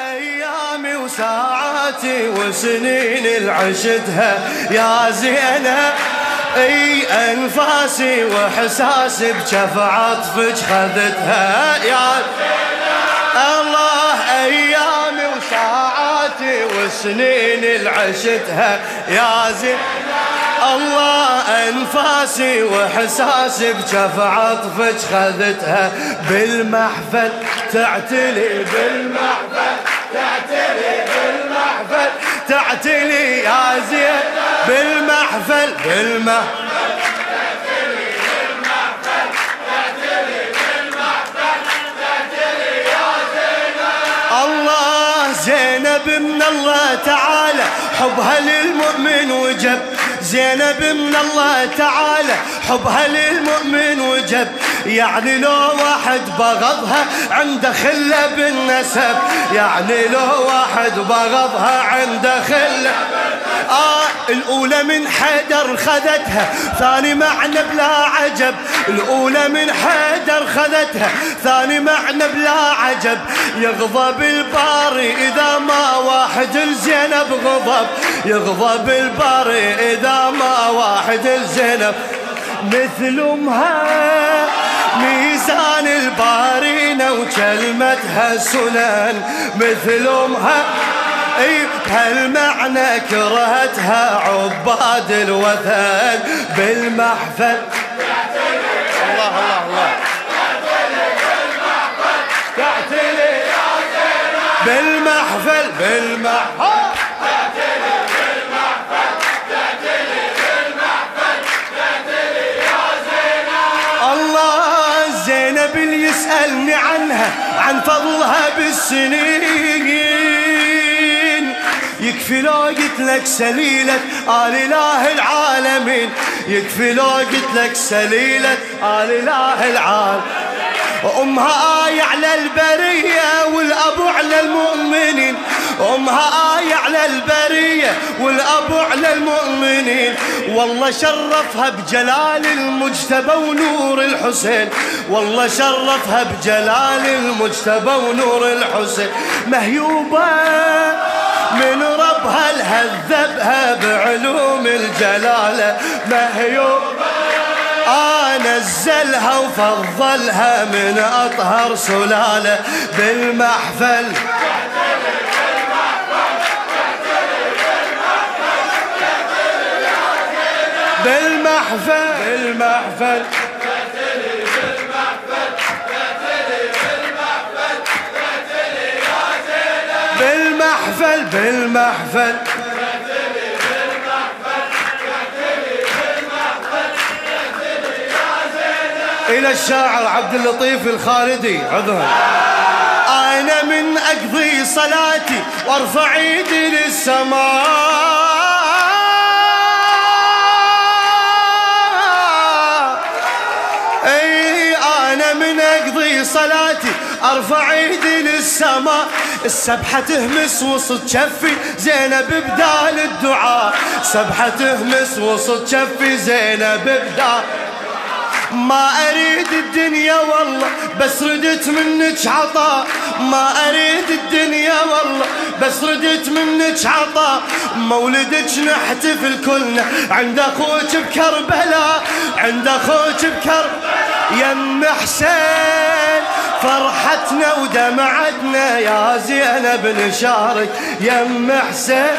ايامي وساعاتي وسنين العشتها يا زينب. أي أنفاسي وإحساسي بجف عطفك خذتها يا الله ايامي وساعاتي وسنين العشتها يا زينب. الله أنفاسي وإحساسي بجف عطفك خذتها بالمحفل تعتلي بالمحفل تعتلي بالمحفل تعتلي يا زين بالمحفل بالمحفل زينب من الله تعالى حبها للمؤمن وجب زينب من الله تعالى حبها للمؤمن وجب. يعني لو واحد بغضها عنده خلة بالنسب يعني لو واحد بغضها عنده خلة. آه الأولى من حيدر خذتها ثاني معنى بلا عجب. الأولى من حيدر خذتها ثاني معنى بلا عجب. يغضب الباري إذا ما واحد الزينب غضب يغضب الباري إذا ما واحد الزينب. مثل أمها ميزان البارينة وكلمتها سنن مثل أمها إي بهالمعنى كرهتها عباد الوثن. بالمحفل الله الله الله تعتلي بالمحفل بالمحفل. زينب اللي يسألني عنها عن فضلها بالسنين. يكفي لو قلت لك سليلة آل إله العالمين. يكفي لو قلت لك سليلة آل إله العالمين. أمها آية على البرية والأبو على المؤمنين. أمها آية على البرية والأبو على المؤمنين. والله شرفها بجلال المجتبى ونور الحسين. والله شرفها بجلال المجتبى ونور الحسين. مهيوبة من ربها الهذبها بعلوم الجلالة. مهيوبة نزلها وفضلها من أطهر سلالة بالمحفل. بالمحفل. بالمحفل. بالمحفل. بالمحفل. إلى الشاعر عبد اللطيف الخالدي عذرا. أنا من أقضي صلاتي وارفع ايدي للسماء أي أنا من اقضي صلاتي ارفع ايدي للسماء السبحة تهمس وسط شفي زينب بدال الدعاء. سبحة تهمس وسط شفي زينب بدال ما أريد الدنيا والله بس ردت منك عطاء ما أريد الدنيا والله بس ردت منك عطاء مولدك نحتفل كلنا عند أخوك بكربلاء عند أخوك بكربلاء. يم حسين فرحتنا ودمعتنا. يا زينب نشارك يم حسين.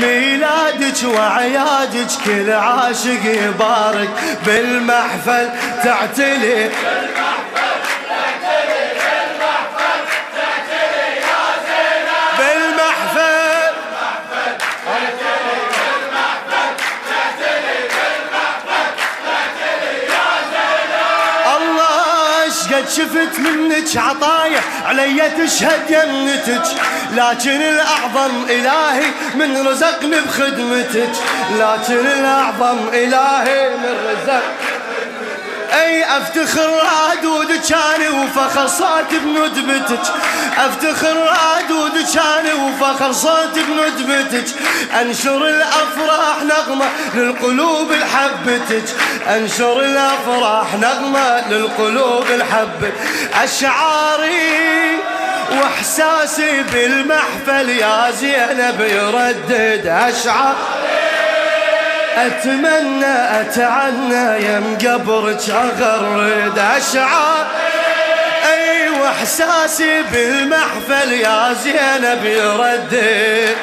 ميلادك وعيادك كل عاشق يبارك بالمحفل تعتلي شفت منك عطايا علي تشهد يمنتك لكن الأعظم إلهي من رزقني بخدمتك. لكن الأعظم إلهي من رزق أي أفتخر عدود كاني وفخر صوت بندبتك أفتخر عدود كاني وفخر صوت بندبتك أنشر الأفراح نغمة للقلوب الحبتك. أنشر الأفراح نغمة للقلوب الحبت أشعاري وإحساسي بالمحفل يا زينب يردد اشعار أتمنى أتعنى يم قبرك اغرد اشعار اي واحساسي بالمحفل يا زينب يردد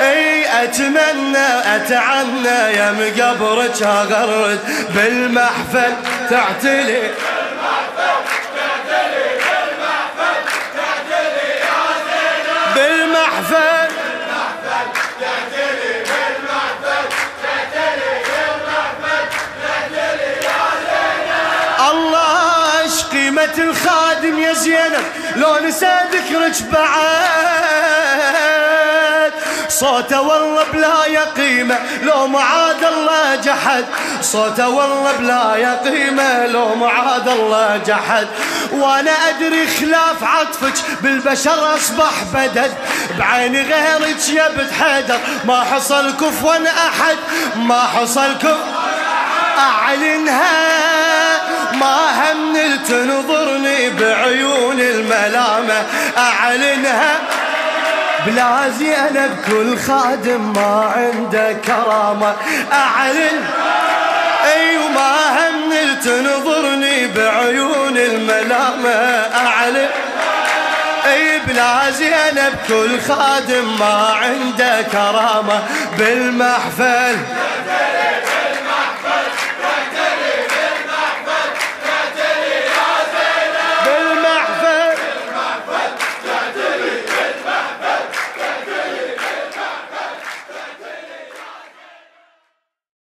أي أتمنى أتعنى يا مقبرك اغرد بالمحفل تعتلي. بالمحفل قيمة الخادم يا زينب لو نسى ذكرك بعد. صوته والله بلا يقيمة لو معاد الله جحد. صوته والله بلا يقيمة لو معاد الله جحد. وأنا أدري خلاف عطفك بالبشر أصبح بدد. بعيني غيرك يا بنت حيدر ما حصل كفوا أحد. ما حصل كفوا أعلنها. ما هم تنظرني بعيون الملامة أعلنها. بلا زينب كل خادم ما عنده كرامة. أعلن. أي ما هم تنظرني بعيون الملامة. أعلن. أي بلا زينب كل خادم ما عنده كرامة. بالمحفل.